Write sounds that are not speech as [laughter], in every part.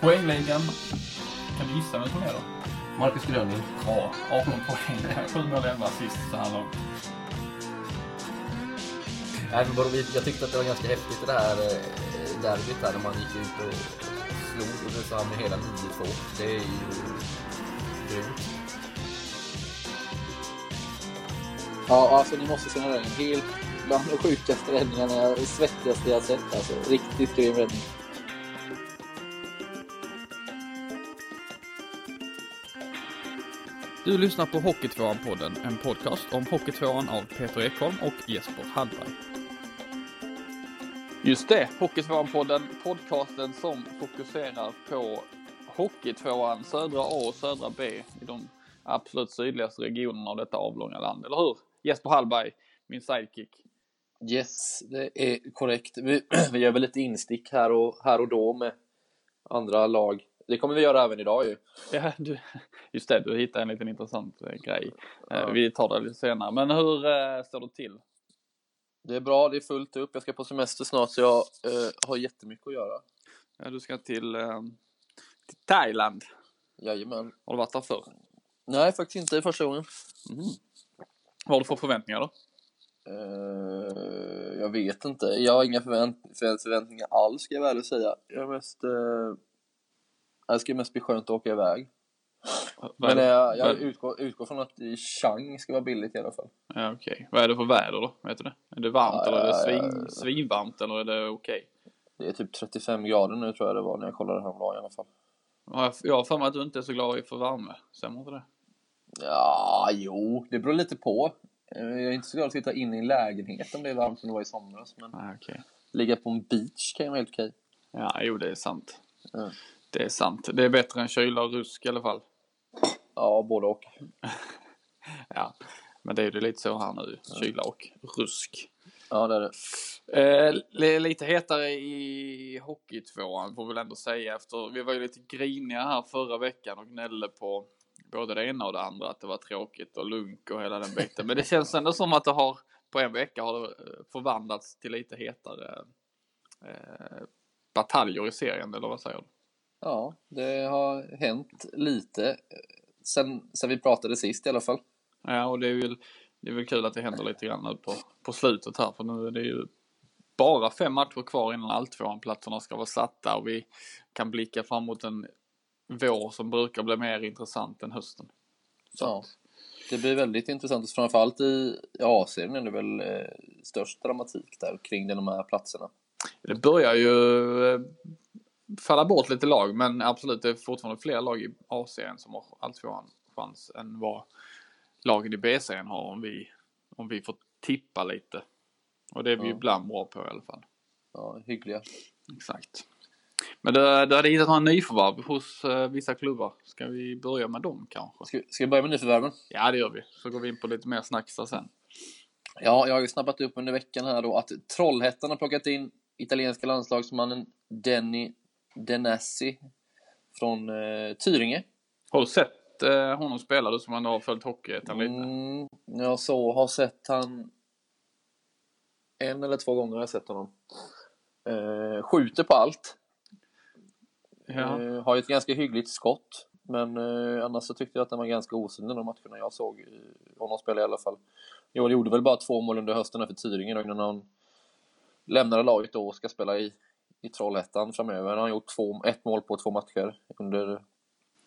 Poängligan. Kan du gissa vem som är då? Marcus Gröning. Ja, 18 poäng. 7 mål, 11 assist så här långt. Nej, men bara, jag tyckte att det var ganska häftigt det här eh, derbyt här när man gick ut och slog och så med hela 9-2. Det är ju grymt. Ja, alltså ni måste se den där. Helt bland de sjukaste räddningarna, svettigaste jag sett alltså. Riktigt grym räddning. Du lyssnar på Hockeytvåan-podden, en podcast om Hockeytvåan av Peter Ekholm och Jesper Hallberg. Just det, Hockeytvåan-podden, podcasten som fokuserar på Hockeytvåan, södra A och södra B i de absolut sydligaste regionerna av detta avlånga land. Eller hur? Jesper Hallberg, min sidekick. Yes, det är korrekt. Vi, [clears throat] vi gör väl lite instick här och, här och då med andra lag. Det kommer vi göra även idag ju. Ja, du, [laughs] just det, du hittade en liten intressant eh, grej. Eh, Ja. Vi tar det lite senare. Men hur eh, står det till? Det är bra, det är fullt upp. Jag ska på semester snart så jag eh, har jättemycket att göra. Ja, du ska till, eh, till Thailand. Jajamän. Har du varit där förr? Nej, faktiskt inte i första gången. Mm. Vad har du för förväntningar då? Eh, jag vet inte. Jag har inga förvänt förvänt- förväntningar alls ska jag väl säga. Jag mest... Uh, det ska mest bli skönt att åka iväg. Men eh, jag, jag utgår, utgår från att Chang ska vara billigt i alla fall. Ja, okej. Vad är det för väder då? Vet du det? Är det varmt Ja, eller är det svin, ja, svinvarmt eller är det okej? Det är typ 35 grader nu tror jag det var när jag kollade häromdagen i alla fall. Ja, jag- har för mig att du inte är så glad för värme. Stämmer inte det? Ja, jo, det beror lite på. Eh, Jag är inte så glad att sitta inne i en lägenhet om det är varmt som det var i somras. Men Nej, okej. ligga på en beach kan ju vara helt okej. Ja, jo det är sant. Ja. Det är sant. Det är bättre än kyla och rusk i alla fall. Ja, både och. [laughs] Ja, men det är ju lite så här nu. Kyla och rusk. Ja, det är det. Eh, li- lite hetare i Hockeytvåan får vi väl ändå säga efter. Vi var ju lite griniga här förra veckan och gnällde på både det ena och det andra. Att det var tråkigt och lunk och hela den biten. Men det känns ändå som att det har på en vecka har det eh, förvandlats till lite hetare eh, bataljer i serien. Eller vad säger du? Ja, det har hänt lite. Sen, sen vi pratade sist i alla fall. Ja, och det är väl, det är väl kul att det händer lite grann nu på, på slutet här. För nu är det ju bara fem matcher kvar innan alltvåan-platserna ska vara satta och vi kan blicka fram mot en vår som brukar bli mer intressant än hösten. Så Ja. Det blir väldigt intressant, framförallt i A-serien är det väl eh, störst dramatik där kring de här platserna. det börjar ju eh, falla bort lite lag, men absolut det är fortfarande fler lag i A-serien som har alltvåan chans än vad lagen i B-serien har om vi, om vi får tippa lite. Och det är vi Ja. ibland bra på i alla fall. Ja, hyggliga. Exakt. Men du, du hade hittat några nyförvärv hos eh, vissa klubbar. Ska vi börja med dem kanske? Ska, ska vi börja med nyförvärven? Ja, det gör vi. Så går vi in på lite mer snacksar sen. Ja, jag har ju snabbat upp under veckan här då att Trollhättan har plockat in italienska landslagsmannen Denny Denassi från eh, Tyringe. Har du sett eh, honom spela, du som ändå har följt Hockeyettan lite? Mm, jag så har sett han en eller två gånger har jag sett honom. Eh, skjuter på allt. Ja. Eh, har ju ett ganska hyggligt skott. Men eh, annars så tyckte jag att den var ganska osynlig de matcherna jag såg eh, honom spela i alla fall. Jo, han gjorde väl bara två mål under hösten för Tyringe då, innan han lämnade laget då och ska spela i, i Trollhättan framöver. Han har gjort två, ett mål på två matcher under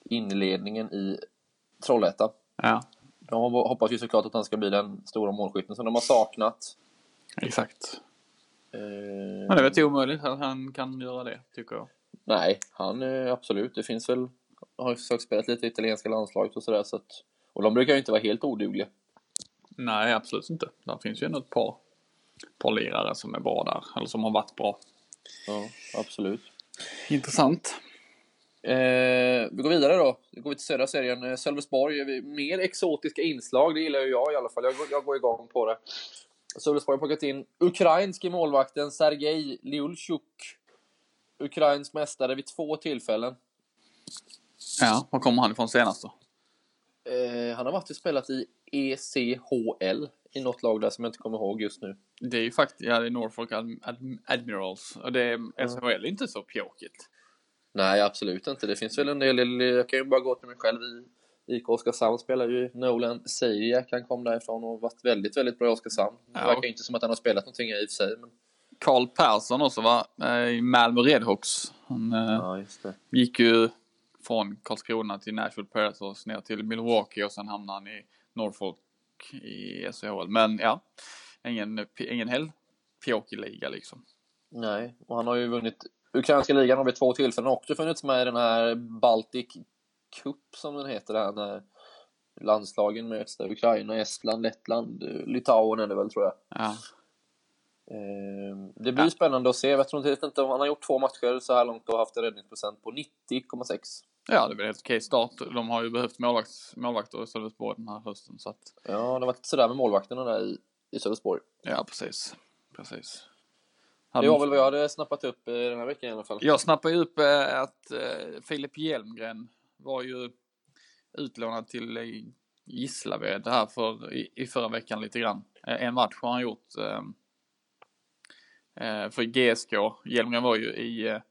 inledningen i Trollhättan. ja, De hoppas ju såklart att han ska bli den stora målskytten som de har saknat. exakt. Men det är väl inte omöjligt att han kan göra det, tycker jag. Nej, han eh, absolut. Det finns väl, har ju sagt spelat lite i italienska landslaget och sådär så att, och de brukar ju inte vara helt odugliga. Nej, absolut inte. Det finns ju ändå ett par, par lirare som är bra där, eller som har varit bra. Ja, absolut. Intressant. Eh, vi går vidare då. Vi går vi till södra serien. Eh, Sölvesborg, är mer exotiska inslag, det gillar ju jag i alla fall. Jag, går- jag går igång på det. Sölvesborg har plockat in ukrainske målvakten Sergej Liulchuk. Ukrainsk mästare vid två tillfällen. Ja, var kommer han ifrån senast då? Eh, han har varit och spelat i ECHL i något lag där som jag inte kommer ihåg just nu. Det är ju faktiskt, ja det är Norfolk Ad Ad Admirals och det är SHL är inte så pjåkigt. Nej, absolut inte. Det finns väl en del, jag kan ju bara gå till mig själv i IK Oskarshamn spelar ju Nolan Seijak, han kom därifrån och varit väldigt, väldigt bra i Oskarshamn. Det Ja. verkar ju inte som att han har spelat någonting i och för sig, men Karl Persson också va, Eh, i Malmö Redhawks. Han eh, ja, gick ju från Karlskrona till Nashville Predators ner till Milwaukee och sen hamnade han i Norfolk i SHL. Men ja, ingen, ingen hel pjåkig liga liksom. Nej, och han har ju vunnit Ukrainska ligan har vid två tillfällen också funnits med i den här Baltic Cup som den heter, där när landslagen möts där. Ukraina, Estland, Lettland, eh, Litauen är det väl tror jag. Ja, Eh, Det blir spännande att se. Jag tror inte, om han har gjort två matcher så här långt och haft en räddningsprocent på 90,6. ja det blir helt okej start. De har ju behövt målvakts, målvakter i Sölvesborg den här hösten så att Ja, det har varit sådär med målvakterna där i, i Sölvesborg. ja precis. Precis. Det var väl vad jag hade snappat upp eh, den här veckan i alla fall. Jag snappade ju upp eh, att eh, Filip Hjelmgren var ju utlånad till Gislaved här för, i, i förra veckan lite grann. En match har han gjort eh, eh, Eh, för GSK. Hjelmgren var ju i eh,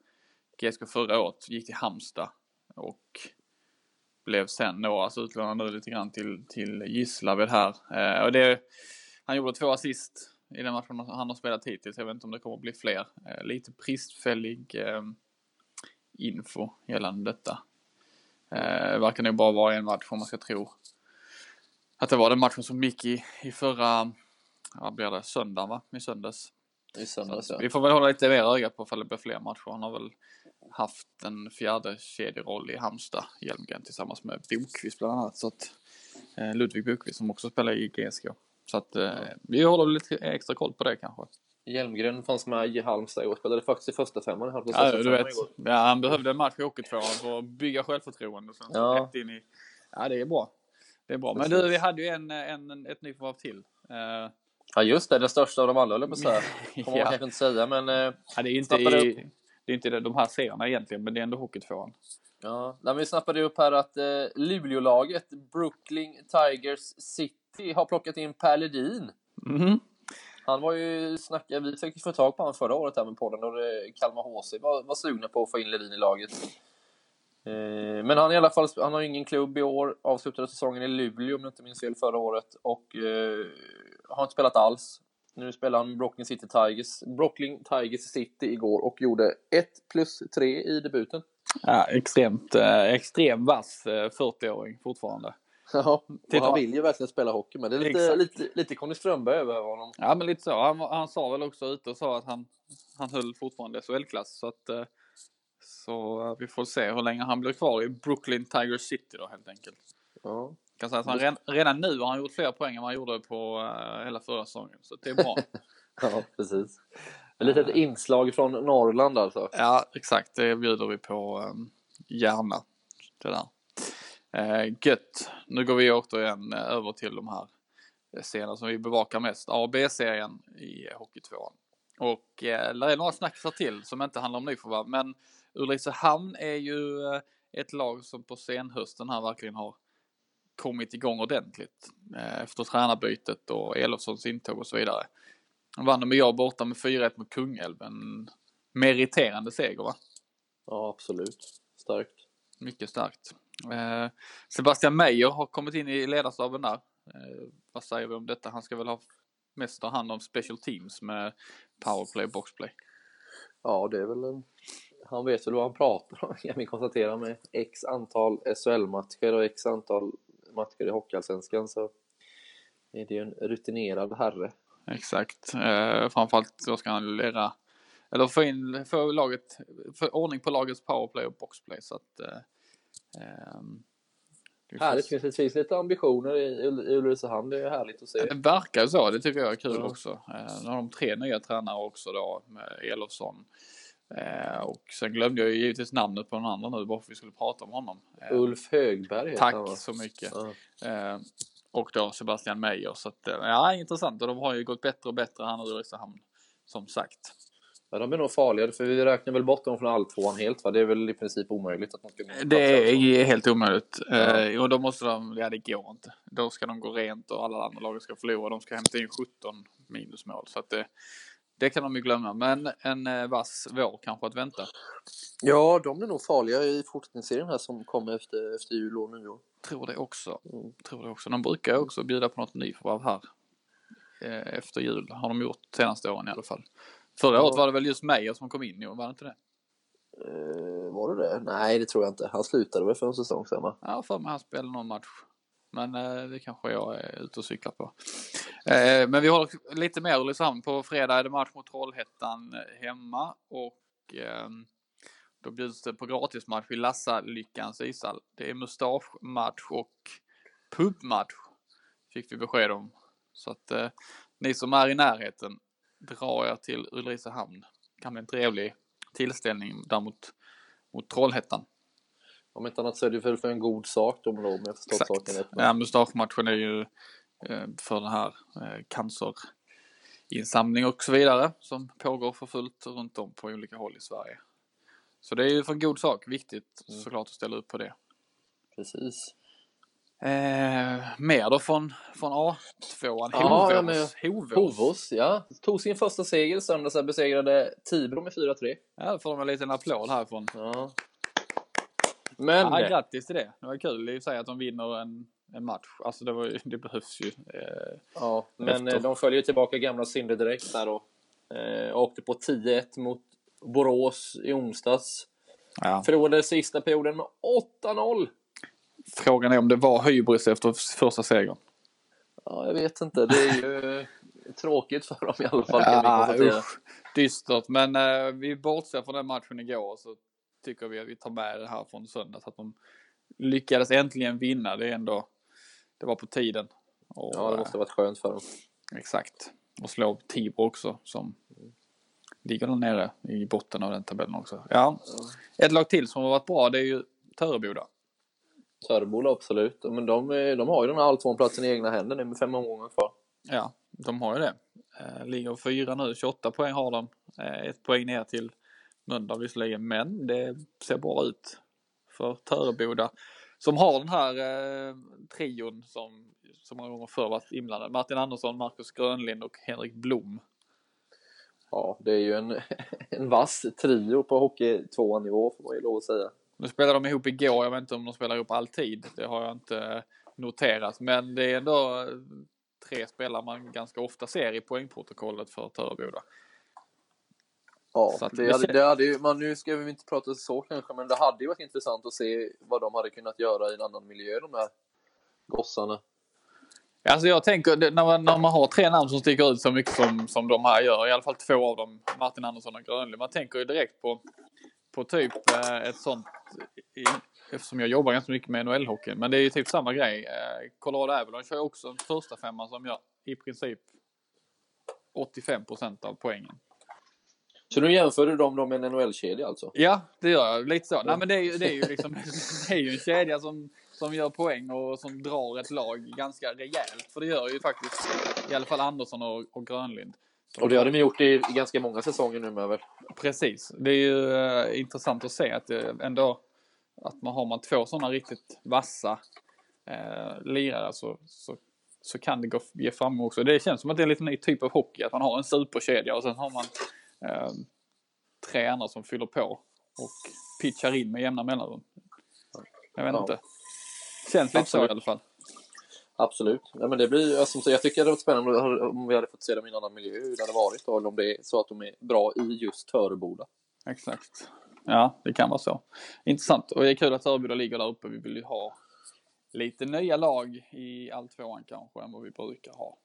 GSK förra året, gick till Halmstad och blev sen då alltså utlånad nu lite grann till, till Gislaved här. Eh, och det, han gjorde två assist i den matchen han har spelat hittills. Jag vet inte om det kommer att bli fler. Eh, lite bristfällig eh, info gällande detta. Eh, det verkar nog bara vara en match om man ska tro att det var den matchen som gick i, i förra, vad blir det, söndagen va? I söndags. I söndags, ja. vi får väl hålla lite mer öga på ifall det blir fler matcher. Han har väl haft en fjärde kedjeroll i Halmstad, Hjelmgren, tillsammans med Bokvist bland annat. Så att, eh, Ludvig Bokvist som också spelar i GSK. Så att eh, vi håller lite extra koll på det kanske. Hjälmgren fanns med i Halmstad i år, spelade faktiskt i första femman Halmstad. Ja, du vet. igår. Ja, han behövde en match i Hockeytvåan för att bygga självförtroende. Sen Ja. rätt in i... Ja, det är bra. Det är bra. Men du, vi hade ju en, en, en ett nyförvärv till. Eh, Ja, just det. Den största av dem alla, höll jag på att säga. Man [laughs] ja. kanske inte säga, men... eh, ja, det är inte i, det är inte de här serierna egentligen, men det är ändå Hockeytvåan. Ja, nej, vi snappade upp här att eh, Luleålaget, Brooklyn Tigers City, har plockat in Per Ledin. Mhm. Han var ju snackade, vi fick få tag på honom förra året här med podden och det, Kalmar HC var, var sugna på att få in Ledin i laget. Eh, men han i alla fall, han har ingen klubb i år, avslutade säsongen i Luleå om jag inte minns fel förra året och eh, har inte spelat alls. Nu spelar han Brooklyn City Tigers, Brooklyn Tigers City igår och gjorde 1 plus 3 i debuten. Ja, extremt, eh, extremt vass eh, 40-åring fortfarande. Ja, Titta. han vill ju verkligen spela hockey men det är lite, Exakt. lite, lite Conny Strömberg över honom. Ja, men lite så. Han, han sa väl också ute och sa att han, han höll fortfarande SHL-klass. Så att eh, så eh, vi får se hur länge han blir kvar i Brooklyn Tiger City då helt enkelt. Ja. Kan säga att han redan, redan nu har han gjort fler poäng än vad han gjorde på eh, hela förra säsongen. Så det är bra. [laughs] Ja, precis. Ett litet inslag från Norrland alltså. ja, exakt. Det bjuder vi på um, gärna. Det där. Eh, gött. Nu går vi återigen eh, över till de här eh, serierna som vi bevakar mest. A och B-serien i eh, Hockeytvåan. Och eh, där är några snackisar till som inte handlar om nyförvärv. Men Ulricehamn är ju eh, ett lag som på senhösten här verkligen har kommit igång ordentligt. Eh, efter tränarbytet och Elofssons intåg och så vidare. De vann med jag borta med 4-1 mot Kungälv. En meriterande seger va? Ja, absolut. Starkt. Mycket starkt. Eh, Sebastian Meyer har kommit in i ledarstaben där. Eh, vad säger vi om detta? Han ska väl ha mest ta hand om special teams med powerplay och boxplay. Ja, det är väl en... Han vet väl vad han pratar om, [laughs] kan vi konstatera med x antal SHL-matcher och x antal matcher i Hockeyallsvenskan så är det ju en rutinerad herre. Exakt. Eh, framförallt så ska han lära, eller få in, få laget, få ordning på lagets powerplay och boxplay så att eh, ehm, Härligt, finns det finns lite ambitioner i Ulricehamn, det är härligt att se. Det verkar så, det tycker jag är kul Ja. också. Eh, nu har de tre nya tränare också då med Elofsson. Eh, och sen glömde jag ju givetvis namnet på den andra nu bara för att vi skulle prata om honom. Eh, Ulf Högberg heter han? Tack så mycket. Ja. Eh, och då Sebastian Meyer. Så att, eh, ja, intressant. Och de har ju gått bättre och bättre här nu i Ulricehamn. Som sagt. Ja, de är nog farligare, för vi räknar väl bort dem från alltvåan helt, va? Det är väl i princip omöjligt att de ska Det är helt omöjligt. Eh, och då måste de, ja det går inte. Då ska de gå rent och alla andra lag ska förlora. De ska hämta in 17 minusmål. Så att det, det kan de ju glömma. Men en eh, vass vår kanske att vänta. Ja, de är nog farliga i fortsättningsserien här som kommer efter, efter jul och nyår. Tror det också. Mm. Tror det också. De brukar också bjuda på något nyförvärv här. Eh, efter jul har de gjort senaste åren i alla fall. Förra Ja. året var det väl just Meyer som kom in var det inte det? Eh, var det det? Nej, det tror jag inte. Han slutade väl för en säsong sen, va? Ja, för mig han spelade någon match. Men eh, det kanske jag är ute och cyklar på. Eh, men vi håller lite mer Ulricehamn. På fredag är det match mot Trollhättan eh, hemma och ehm, då bjuds det på gratismatch i Lassa Lyckans ishall. Det är mustaschmatch och pubmatch fick vi besked om. Så att eh, ni som är i närheten drar er till Ulricehamn. kan bli en trevlig tillställning där mot, mot Trollhättan. Om inte annat så är det väl för en god sak då, om jag har förstått saken Exakt. rätt. Ja, mustaschmatchen är ju eh, för den här eh, cancerinsamling och så vidare som pågår för fullt runt om på olika håll i Sverige. Så det är ju för en god sak, viktigt Mm. såklart att ställa upp på det. Precis. Eh, mer då från, från A2, Ja, Hovås. ja, Hovås. Ja. Tog sin första seger söndags besegrade Tibro med 4-3. Ja, då får de en liten applåd härifrån. Ja. Men, Ja, grattis till det. Det var kul i och för sig att de vinner en, en match. Alltså det, var, ju- det behövs ju. Eh, ja, men Efter. eh, de följer tillbaka gamla synder direkt där då. Eh, åkte på 10-1 mot Borås i onsdags. ja. Förlorade sista perioden med 8-0. Frågan är om det var hybris efter första segern. Ja, jag vet inte. Det är ju eh, tråkigt för dem i alla fall. Ja, usch, dystert, men eh, vi bortser från den matchen igår så tycker vi att vi tar med det här från söndags att de lyckades äntligen vinna. Det är ändå, det var på tiden. Och, Ja, det måste varit skönt för dem. eh, exakt. Och slå Tibro också som ligger där nere i botten av den tabellen också. Ja, ett lag till som har varit bra det är ju Töreboda. Töreboda, absolut. Men de, eh, de har ju den här alltvåan-platsen i egna händer nu med fem omgångar kvar. Ja, de har ju det. Eh, ligger fyra nu, 28 poäng har de. Ett poäng ner till Mölndal visserligen, men det ser bra ut för Töreboda. Som har den här eh, trion som så många gånger förr varit inblandade. Martin Andersson, Marcus Grönlind och Henrik Blom. Ja, det är ju en, [laughs] en vass trio på hockey tvåan nivå får man ju lov att säga. Nu spelade de ihop igår, jag vet inte om de spelar ihop alltid. Det har jag inte noterat, men det är ändå eh, tre spelare man ganska ofta ser i poängprotokollet för Töreboda. Ja, Så att det hade, det hade ju, man, nu ska vi inte prata så kanske, men det hade ju varit intressant att se vad de hade kunnat göra i en annan miljö, de här gossarna. Alltså jag tänker när man, när man har tre namn som sticker ut så mycket som, som de här gör, i alla fall två av dem, Martin Andersson och Grönlund. Man tänker ju direkt på, på typ eh, ett sånt, i, eftersom jag jobbar ganska mycket med NHL-hockey, men det är ju typ samma grej. Eh, Colorado Avalanche kör ju också en första femma som gör i princip 85 procent av poängen. Så nu jämför du dem då med en NHL-kedja alltså? Ja, det gör jag. Lite så. Nej, men det är ju, det är ju, [laughs] liksom, det är ju en kedja som, som gör poäng och som drar ett lag ganska rejält. För det gör ju faktiskt i alla fall Andersson och, och Grönlind. Och det har de gjort i, i ganska många säsonger nu med väl? Precis. Det är ju eh, intressant att se att det ändå att man har man två sådana riktigt vassa eh, lirare så, så, så kan det gå, ge framgång också. Det känns som att det är en lite ny typ av hockey. Att man har en superkedja och sen har man eh, tre andra som fyller på och pitchar in med jämna mellanrum. Jag vet Ja. inte. Känns lite så i alla fall. Absolut. Ja, men det blir, alltså, så jag tycker det hade varit spännande om vi hade fått se dem i en annan miljö, hur det hade varit då, eller om det är så att de är bra i just Töreboda. Exakt. Ja, det kan vara så. Intressant. Och det är kul att Töreboda ligger där uppe. Vi vill ju ha lite nya lag i alltvåan kanske än vad vi brukar ha.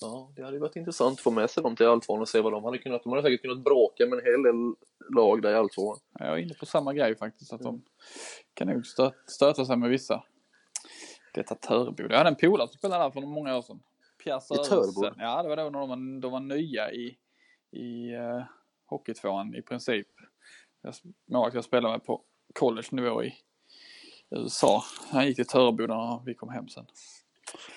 Ja, det hade varit intressant att få med sig dem till Alltvåan och se vad de hade kunnat. De hade säkert kunnat bråka med en hel del lag där i Alltvåan. Jag är inne på samma grej faktiskt. Att de kan nog stö stöta sig med vissa. Detta Töreboda. Jag hade en polare som spelade där för många år sedan. Pierre Sörensen. Töreboda? Ja, det var då när de var, de var nya i, i uh, Hockeytvåan i princip. Jag, några jag spelade med på college-nivå i USA. Han gick till Töreboda när vi kom hem sen.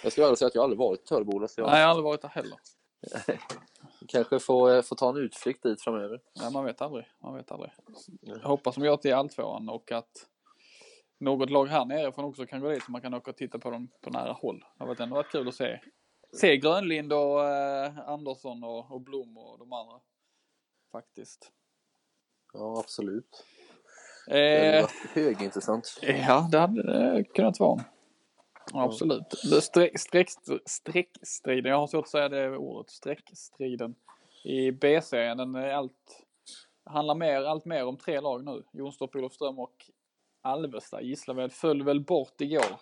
Jag skulle aldrig säga att jag aldrig varit i Töreboda. Jag... Nej, jag har aldrig varit där heller. [laughs] Kanske får, eh, får ta en utflykt dit framöver. Ja, man vet aldrig. Man vet aldrig. Jag hoppas de gör till alltvåan och att något lag här nerifrån också kan gå dit så man kan åka och titta på dem på nära håll. Det har varit ändå varit kul att se. Se Grönlind och eh, Andersson och, och Blom och de andra. Faktiskt. Ja, absolut. Det hade Eh, varit högintressant. ja, det hade det kunnat vara. Ja, absolut. Det Streck, streck, streckstriden, jag har svårt att säga det ordet, streckstriden i B-serien, den är allt, handlar mer, allt mer om tre lag nu. Jonstorp, Olofström och Alvesta. Gislaved föll väl bort igår,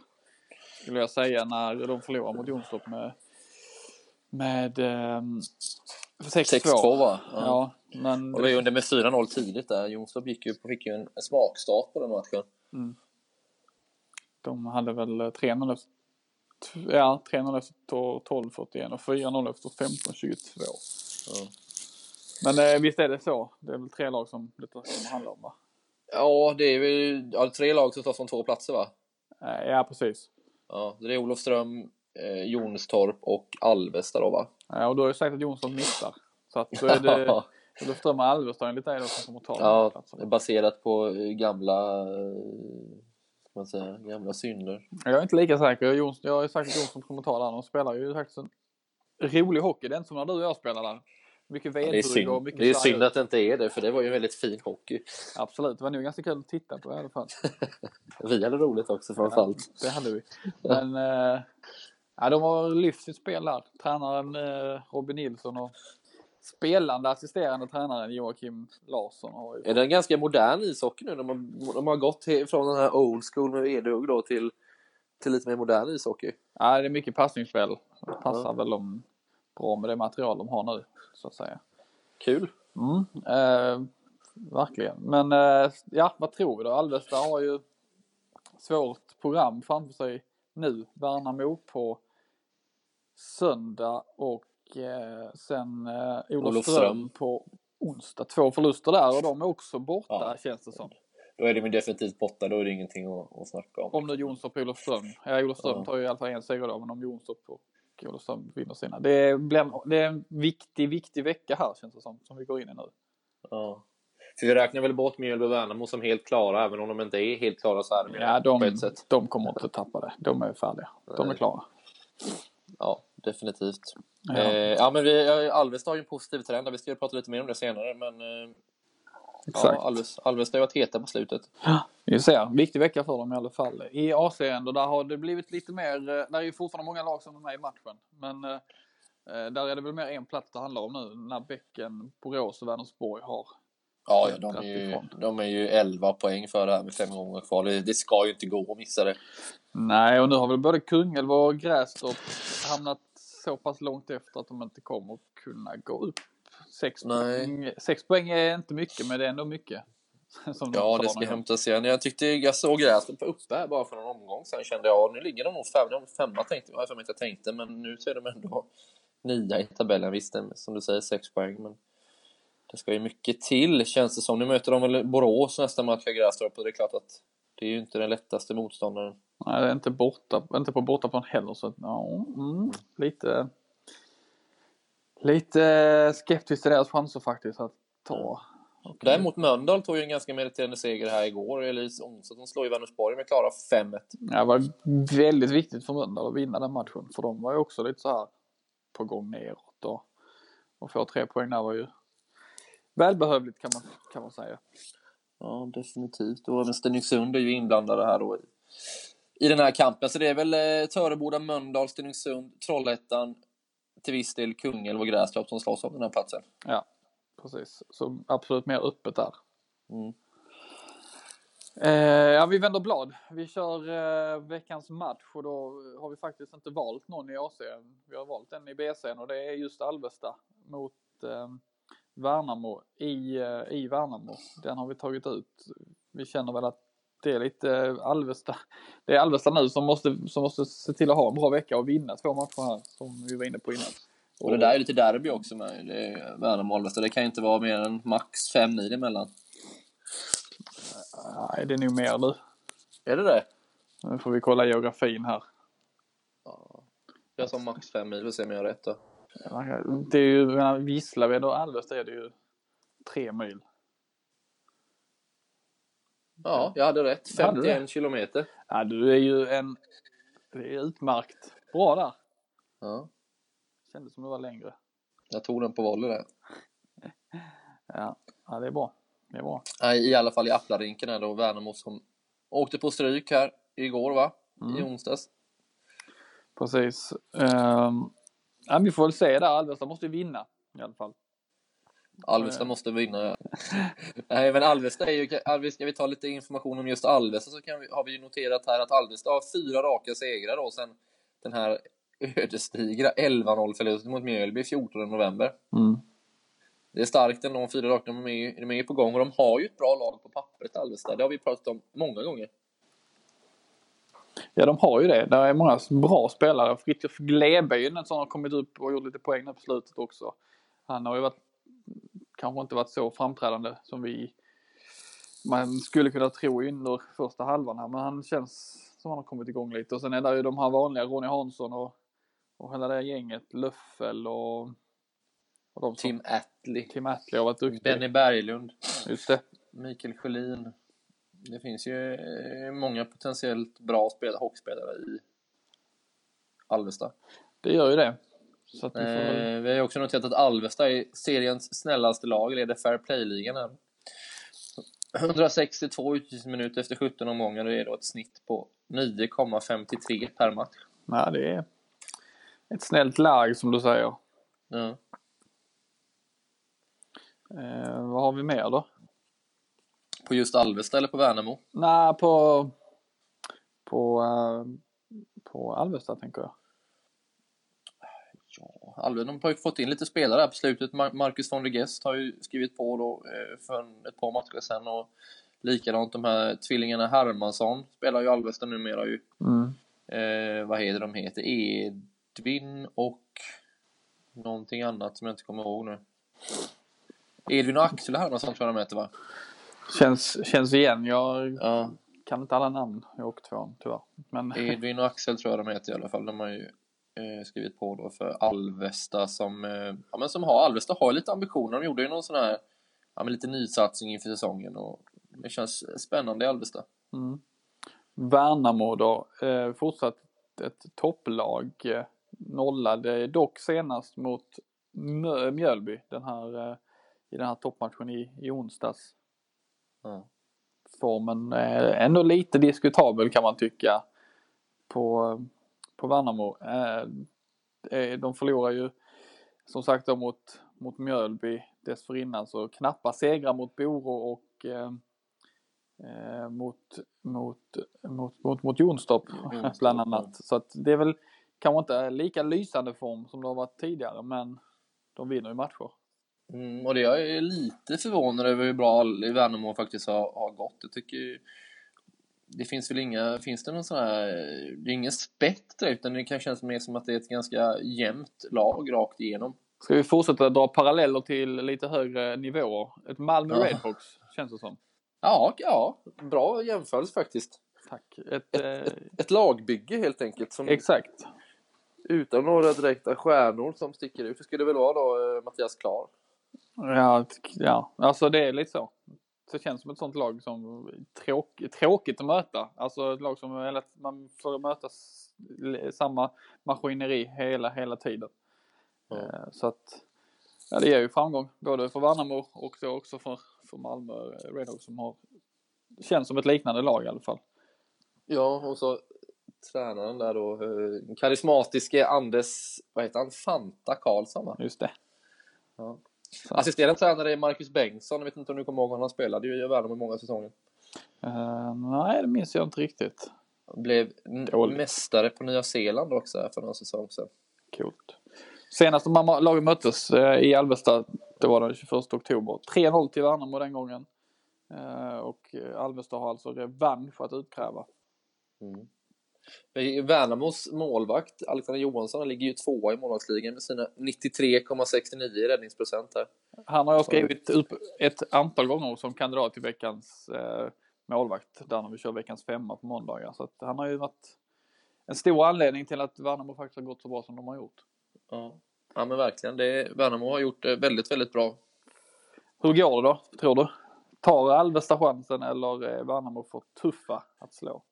skulle jag säga, när de förlorade mot Jonstorp med, med ehm, 6-2. 6-2 va? Ja, men Och vi under med 4-0 tidigt där. Jonstorp gick ju, fick ju en, en smakstart på den matchen. De hade väl 3-0 efter, ja, 3-0 efter 12-41 och 4-0 efter 15-22. Ja. Men eh, visst är det så. Det är väl tre lag som detta kommer handla om va? Ja, det är väl ja, tre lag som slåss om två platser va? Eh, ja, precis. Ja, det är Olofström, eh, Jonstorp och Alvesta då va? Ja, och då har jag sagt att Jonsson missar. Så att då är [laughs] det Olofström och Alvesta enligt dig då som kommer ta Ja, platserna. baserat på eh, gamla, eh, man säga, gamla synder. Jag är inte lika säker. Jons, jag har ju sagt att Jonsson kommer ta den. De spelar ju faktiskt en rolig hockey. Det är inte som när du och jag spelar där. Mycket Det är, vedbugg och mycket det är synd att det inte är det, för det var ju en väldigt fin hockey. Absolut, det var nog ganska kul att titta på i alla fall. [laughs] Vi hade roligt också framförallt. Ja, det hade vi. [laughs] Men eh, ja, de har lyft sitt spel där. Tränaren eh, Robin Nilsson och spelande assisterande tränaren Joakim Larsson har ju... Är det en ganska modern ishockey nu? De har, de har gått från den här old school med vedhugg då till, till lite mer modern ishockey. Ja, det är mycket passningsspel. Det passar väl dem bra med det material de har nu, så att säga. Kul! Mm, eh, verkligen. Men eh, ja, vad tror vi då? Alvesta har ju svårt program framför sig nu. Värnamo på söndag och sen eh, Olofström, på onsdag. Två förluster där och de är också borta Ja. känns det som. Då är de definitivt borta, då är det ingenting att, att snacka om. Om nu Jonstorp och Olofström. Ja, Olofström Ja. tar ju i alla fall en seger då, men om Jonstorp och Olofström vinner sina. Det, blir, det är en viktig, viktig vecka här känns det som, som vi går in i nu. Ja. För vi räknar väl bort Mjölby och Värnamo som helt klara, även om de inte är helt klara så är de Ja, på de, ett sätt. de kommer inte tappa det. De är färdiga. De är klara. Ja, definitivt. Ja. Eh, ja men vi, Alvesta har ju en positiv trend, vi ska ju prata lite mer om det senare, men eh, Exakt. ja, Alves, Alvesta har varit heta på slutet. Vi ser. Viktig vecka för dem i alla fall. I AC ändå, där har det blivit lite mer, eh, där är ju fortfarande många lag som är med i matchen. Men eh, eh, där är det väl mer en plats det handlar om nu, när Bäcken, Borås och Vänersborg har. Ja, ja de, är ju, de är ju 11 poäng för det här med fem gånger kvar. Det, det ska ju inte gå att missa det. Nej, och nu har väl både Kungälv och Grästorp hamnat så pass långt efter att de inte kommer att kunna gå upp. Sex, Nej. poäng, sex poäng är inte mycket, men det är ändå mycket. [laughs] Ja, det ska hämtas igen. Jag tyckte jag såg Grästorp var uppe här bara för någon omgång. Sen kände jag, nu ligger de nog fem, de femma tänkte jag, mig inte jag tänkte, men nu så är de ändå nia i tabellen. Visst, det som du säger, sex poäng, men det ska ju mycket till känns det som. Nu möter de väl Borås nästa match för Grästorp och det är klart att det är ju inte den lättaste motståndaren. Nej, inte, borta, inte på bortaplan heller. Så ja, mm, lite, lite skeptisk till deras chanser faktiskt att ta. Och- Däremot Mölndal tog ju en ganska meriterande seger här igår. Elise Onsson slår ju Vänersborg med klara 5-1. Ja, det var väldigt viktigt för Mölndal att vinna den matchen. För de var ju också lite så här på gång neråt. Och, och få tre poäng där var ju välbehövligt kan man, kan man säga. Ja, definitivt. Och även Stenungsund är ju inblandade här då i, i den här kampen. Så det är väl eh, Töreboda, Mölndal, Stenungsund, Trollhättan, till viss del Kungälv och Grästorp som slåss om den här platsen. Ja, precis. Så absolut mer öppet där. Mm. Eh, ja, vi vänder blad. Vi kör eh, veckans match och då har vi faktiskt inte valt någon i AC. Vi har valt en i BC'n och det är just Alvesta mot eh, Värnamo i, eh, i Värnamo. Den har vi tagit ut. Vi känner väl att det är lite eh, Alvesta. Det är Alvesta nu som måste, som måste se till att ha en bra vecka och vinna två matcher här som vi var inne på innan. Och det där är lite derby också med Värnamo och Alvesta. Det kan ju inte vara mer än max fem mil emellan. Nej, det är nog mer nu. Är det det? Nu får vi kolla geografin här. Jag sa max fem mil, vi se om jag har rätt då. Det är ju, menar, Gislaved och Alvesta är det ju tre mil. Ja, jag hade rätt. Hade du 51 det? kilometer. Ja, du är ju en... Det är utmärkt. Bra där. Ja, Kändes som det var längre. jag tog den på volley där. [laughs] Ja, ja det är bra. Det är bra. Nej, I alla fall i Aplarinken är då Värnamo som åkte på stryk här igår va? I onsdags. Precis. Um, ja, vi får väl se där. Alvesta måste ju vinna i alla fall. Alvesta måste vinna. [laughs] Nej, men Alvesta är ju... Alvesta, ska vi ta lite information om just Alvesta så vi, har vi ju noterat här att Alvesta har fyra raka segrar då sen den här ödesdigra 11-0 förlusten mot Mjölby 14 november. Mm. Det är starkt ändå, fyra raka, de är, de är på gång och de har ju ett bra lag på pappret Alvesta. Det har vi pratat om många gånger. Ja, de har ju det. Det är många bra spelare. Fritiof en som har kommit upp och gjort lite poäng nu på slutet också. Han har ju varit, kanske inte varit så framträdande som vi man skulle kunna tro under första halvan här, men han känns som han har kommit igång lite. Och sen är det ju de här vanliga, Ronny Hansson och, och hela det gänget, Löffel och, och de som, Tim Attlee, Tim Atley har varit duktig. Benny Berglund, Just det. Mikael Sjölin. Det finns ju eh, många potentiellt bra spelare, hockeyspelare i Alvesta. Det gör ju det. Så vi väl... Eh, vi har också noterat att Alvesta är seriens snällaste lag, leder Fair Play-ligan här. 162 utvisningsminuter efter 17 omgångar, det är då ett snitt på 9,53 per match. Nej, det är ett snällt lag som du säger. Ja. Eh, vad har vi mer då? På just Alvesta eller på Värnamo? Nej, på, på, eh, på Alvesta tänker jag. De har ju fått in lite spelare här på slutet. Mar- Marcus von der Gest har ju skrivit på då eh, för ett par matcher sedan och likadant de här tvillingarna Hermansson spelar ju Alvesta numera ju. Mm. Eh, vad heter de heter? Edvin och någonting annat som jag inte kommer ihåg nu. Edvin och Axel Hermansson tror jag de heter va? Känns, känns igen. Jag Ja, kan inte alla namn i åktvåan tyvärr. Men Edvin och Axel tror jag de heter i alla fall. De har ju skrivit på då för Alvesta som, eh, ja, men som har, Alvesta har lite ambitioner. De gjorde ju någon sån här, ja men lite nysatsning inför säsongen och det känns spännande i Alvesta. mm. Värnamo då. Eh, fortsatt ett topplag. Eh, nollade dock senast mot Mjölby den här, eh, i den här toppmatchen i, i onsdags. Ja. formen är ändå lite diskutabel kan man tycka på, på Värnamo. Eh, eh, De förlorar ju som sagt då mot, mot Mjölby dessförinnan så knappa segrar mot Boro och eh, eh, mot, mot, mot, mot, mot Jonstorp bland annat. Så att det är väl kanske inte lika lysande form som det har varit tidigare men de vinner ju matcher. Mm, och det jag är lite förvånad över hur bra Värnamo faktiskt har, har gått. Jag tycker det finns väl inga, finns det någon sån här, det är ingen spett utan det kan kännas mer som att det är ett ganska jämnt lag rakt igenom. Ska vi fortsätta dra paralleller till lite högre nivåer? Ett Malmö Ja. Redhawks känns det som. Ja, ja, bra jämförelse faktiskt. Tack. Ett, eh, Ett lagbygge helt enkelt, som exakt. utan några direkta stjärnor som sticker ut. Det skulle väl vara då eh, Mattias Klar. Ja, ja, alltså det är lite så. Det känns som ett sånt lag som tråk, tråkigt att möta. Alltså ett lag som hela, man får möta samma maskineri hela, hela tiden. Eh, Så att ja, det ger ju framgång både för Värnamo och då också för, för Malmö eh, Redhawks som har känns som ett liknande lag i alla fall. Ja, och så tränaren där då, eh, karismatiske Anders, vad heter han, Fanta Karlsson va? Just det. Ja. Så. Assisterande tränare är Marcus Bengtsson, jag vet inte om du kommer ihåg honom, han spelade ju i Värnamo i många säsonger. Eh, nej, det minns jag inte riktigt. Han blev Dåligt. mästare på Nya Zeeland också för några säsonger sedan. Coolt. Senast de lagen möttes eh, i Alvesta, det var den 21 oktober. 3-0 till Värnamo den gången. Eh, och Alvesta har alltså revansch att utkräva. Mm. Värnamos målvakt, Alexander Johansson, han ligger ju tvåa i målvaktsligan med sina 93,69 i räddningsprocent här. Han har jag skrivit upp ett antal gånger som kandidat till veckans eh, målvakt. Där när vi kör veckans femma på måndagar. Så han har ju varit en stor anledning till att Värnamo faktiskt har gått så bra som de har gjort. Ja. Ja men verkligen. Det, Värnamo har gjort det väldigt, väldigt bra. Hur går det då, tror du? Tar Alvesta chansen eller är Värnamo för tuffa att slå?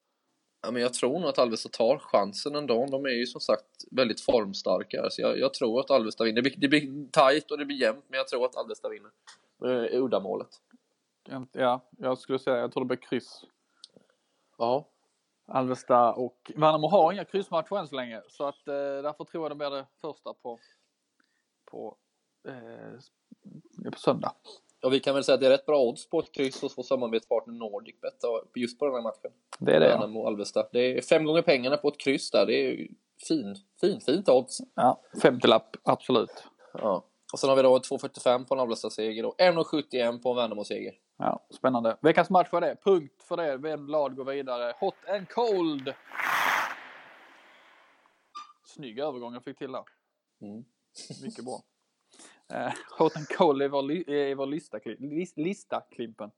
Ja, men jag tror nog att Alvesta tar chansen ändå. De är ju som sagt väldigt formstarka. Så jag, jag tror att Alvesta vinner. Det blir, det blir tajt och det blir jämnt, men jag tror att Alvesta vinner. Med uddamålet. Ja, jag skulle säga jag tror det blir kryss. Ja. Alvesta och Värnamo har inga kryssmatcher än så länge så att eh, därför tror jag det blir det första på, på, eh, på söndag. Och vi kan väl säga att det är rätt bra odds på ett kryss hos vår samarbetspartner NordicBet just på den här matchen. Det är det. Ja. Värnamo och Alvesta. Det är fem gånger pengarna på ett kryss där. Det är fin, fin, fint odds. Ja, 50-lapp, absolut. Ja. Och sen har vi då 2,45 på en Alvesta-seger och 1,71 på en Värnamo-seger. Ja, spännande. Veckans match var det. Punkt för det. Vem lag går vidare? Hot and cold. Snygg övergång jag fick till där. Mm. Mycket bra. Eh, hot and cold är vår, är vår lista, lis, lista Klimpen.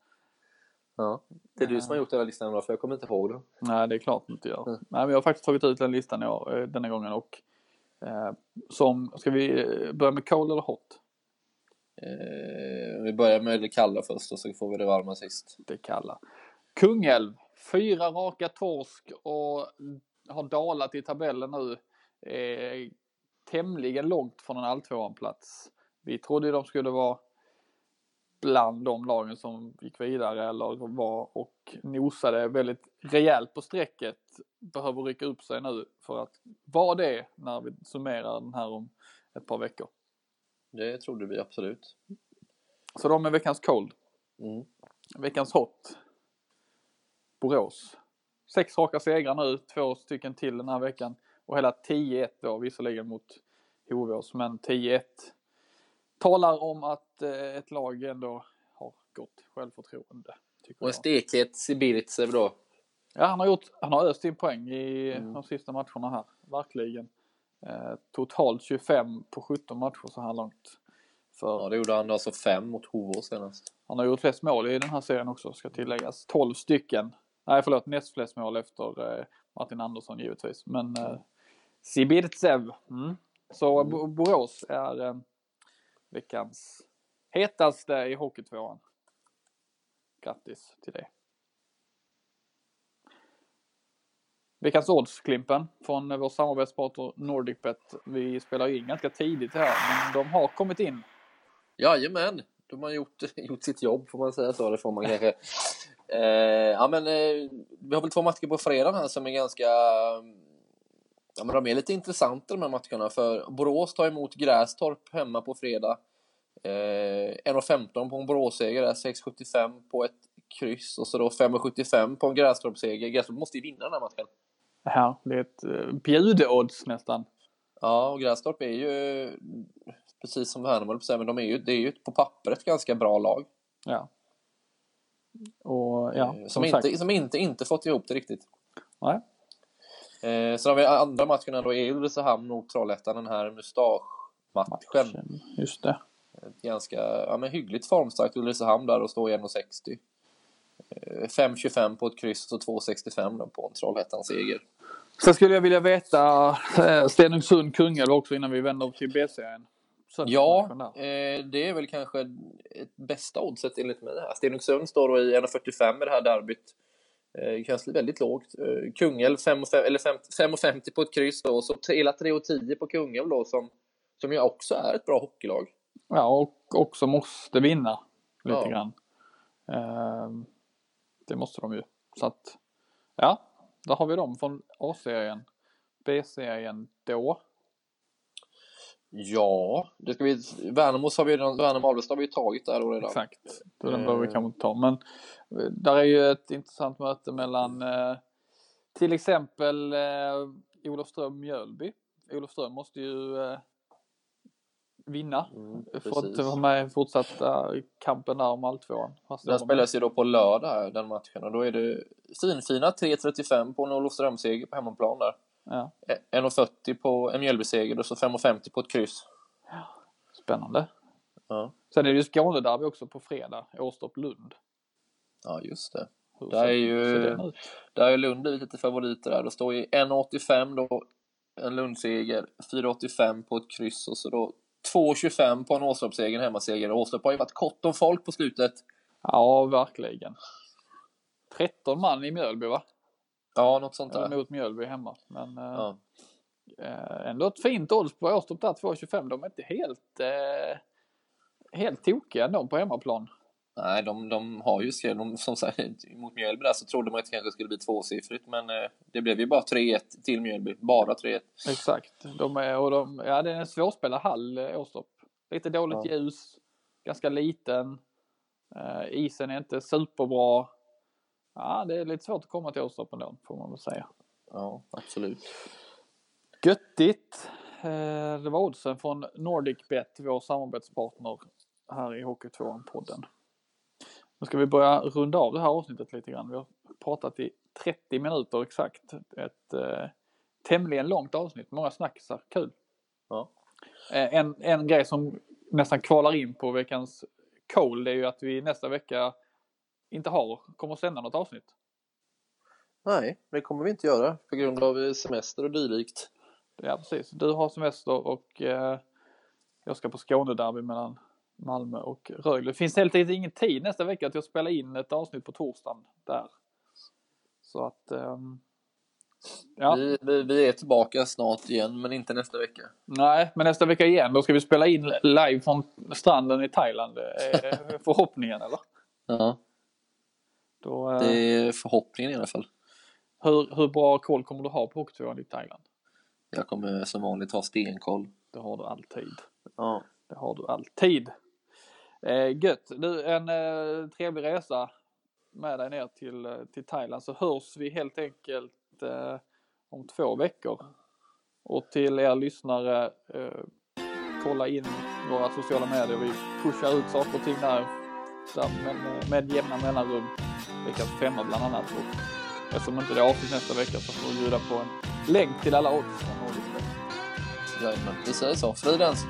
Ja. Det är du som har gjort hela listan bra, för jag kommer inte ihåg den. Nej, det är klart du inte gör. Mm. Nej, men jag har faktiskt tagit ut den listan i år, eh, denna gången och eh, som, ska vi eh, börja med cold eller hot? Eh, vi börjar med det kalla först och så får vi det varma sist. Det kalla. Kungälv, fyra raka torsk och har dalat i tabellen nu. Eh, tämligen långt från en alltvåan-plats. Vi trodde ju de skulle vara bland de lagen som gick vidare eller var och nosade väldigt rejält på strecket. Behöver rycka upp sig nu för att vara det när vi summerar den här om ett par veckor. Det trodde vi absolut. Så de är veckans cold. Mm. Veckans hot. Borås. Sex raka segrar nu, två stycken till den här veckan. Och hela 10-1 då, visserligen mot Hovås, men 10-1. Talar om att eh, ett lag ändå har gott självförtroende. Och en stekhet Sibiritsev då. Ja, han har, gjort, han har öst in poäng i Mm. de sista matcherna här. Verkligen. Eh, totalt 25 på 17 matcher så här långt. För Ja, det gjorde han alltså fem mot Hovås senast. Han har gjort flest mål i den här serien också, ska tilläggas. 12 stycken. Nej, förlåt, näst flest mål efter eh, Martin Andersson givetvis. Men eh, Sibirtsev. Mm. Så Bo- Borås är eh, veckans hetaste i Hockeytvåan. Grattis till det. Veckans odds, Klimpen, från vår samarbetspartner NordicBet. Vi spelar in ganska tidigt här, men de har kommit in. Jajamän, de har gjort, [laughs] gjort sitt jobb får man säga så. Det får man kanske. Eh, ja, men eh, vi har väl två matcher på fredag här som är ganska... Ja, men de är lite intressanta de här matcherna. För Borås tar emot Grästorp hemma på fredag. Eh, 1,15 på en Boråsseger, där 6,75 på ett kryss och så då 5,75 på en Grästorpsseger. Grästorp måste ju vinna den här matchen. Ja, det är ett uh, bjudeodds nästan. Ja, och Grästorp är ju precis som Värnamo, men de är ju, det är ju på pappret ganska bra lag. Ja. Och ja, Eh, som, som, inte, som inte, inte fått ihop det riktigt. Nej. Eh, sen har vi andra matcherna då, är Ulricehamn mot Trollhättan, den här mustaschmatchen. Just det. Ett ganska ja, men hyggligt formstarkt Ulricehamn där och står i 1,60. Eh, 5,25 på ett kryss och 2,65 då på en Trollhättan-seger. Sen skulle jag vilja veta eh, Stenungsund Kungälv också innan vi vänder till B-serien. Ja, eh, det är väl kanske ett bästa oddset enligt mig. Stenungsund står då i 1,45 i det här derbyt. Eh, kanske väldigt lågt. Eh, Kungälv 5,50 eller 5,50 på ett kryss då, och så hela 3,10 på Kungälv då som, som ju också är ett bra hockeylag. Ja, och också måste vinna lite Ja. grann. Ehm, det måste de ju. Så att, ja, där har vi dem från A-serien. B-serien då. Ja, det ska vi, Värnamos har vi redan, Värnamo Alvesta har vi tagit där och redan. Exakt. Den Eh. behöver vi kanske inte ta. Men eh, där är ju ett intressant möte mellan eh, till exempel eh, Olofström-Mjölby. Olofström måste ju eh, vinna Mm, för att vara med i fortsatta kampen där om alltvåan. Den de- spelas ju då på lördag den matchen och då är det finfina 3.35 på en Olofströmseger på hemmaplan där. Ja, 1.40 på en Mjällbyseger och så 5.50 på ett kryss. spännande. Ja, Sen är det ju Skånederby också på fredag, Åstorp-Lund. ja just det. Hur Där är ju-? Där är Lund lite favoriter där. Det står i 1.85 då en Lundseger, 4,85 på ett kryss och så då 2,25 på en Åstorpsseger, hemmaseger. Åstorp har ju varit kort om folk på slutet. Ja, verkligen. 13 man i Mjölby va? Ja, något sånt Eller där. mot Mjölby hemma. Men eh, Ja. eh, ändå ett fint odds på Åstorp där, 2,25. De är inte helt, eh, helt tokiga ändå på hemmaplan. Nej, de, de har ju de, som sagt, [laughs] mot Mjölby där så trodde man att det kanske skulle bli tvåsiffrigt, men eh, det blev ju bara 3-1 till Mjölby. Bara 3-1. Exakt. De är, och de, ja, det är en svårspelad hall, eh, Åstorp. Lite dåligt Ja. ljus, ganska liten. Isen är inte superbra. Ja, det är lite svårt att komma till Åstorp ändå, får man väl säga. Ja, absolut. Göttigt. Eh, det var oddsen från NordicBet, vår samarbetspartner här i Hockey2-podden. Nu ska vi börja runda av det här avsnittet lite grann. Vi har pratat i 30 minuter exakt. Ett eh, tämligen långt avsnitt, många snackisar, kul. Ja. Eh, en, en grej som nästan kvalar in på veckans call, det är ju att vi nästa vecka inte har, kommer att sända något avsnitt. Nej, det kommer vi inte göra på grund av eh, semester och dylikt. Ja, precis. Du har semester och eh, jag ska på Skånederby mellan Malmö och Rögle. Det finns helt enkelt ingen tid nästa vecka att spela in ett avsnitt på torsdagen där. Så att, ehm, ja. Vi, vi, vi är tillbaka snart igen, men inte nästa vecka. Nej, men nästa vecka igen, då ska vi spela in live från stranden i Thailand. Är [laughs] förhoppningen, eller? Ja, Då, eh, det är förhoppningen i alla fall. hur, hur bra koll kommer du ha på hockeytouren i Thailand? Jag kommer som vanligt ha stenkoll. Det har du alltid. Ja. Det har du alltid. Eh, gött. Du, en eh, trevlig resa med dig ner till, eh, till Thailand så hörs vi helt enkelt eh, om två veckor. Och till er lyssnare, eh, kolla in våra sociala medier. Vi pushar ut saker och ting där, där med, med jämna mellanrum. Veckans femma bland annat. Och eftersom inte det är avsnitt nästa vecka så får vi bjuda på en länk till alla odds från Jajamän, precis så. Fridens!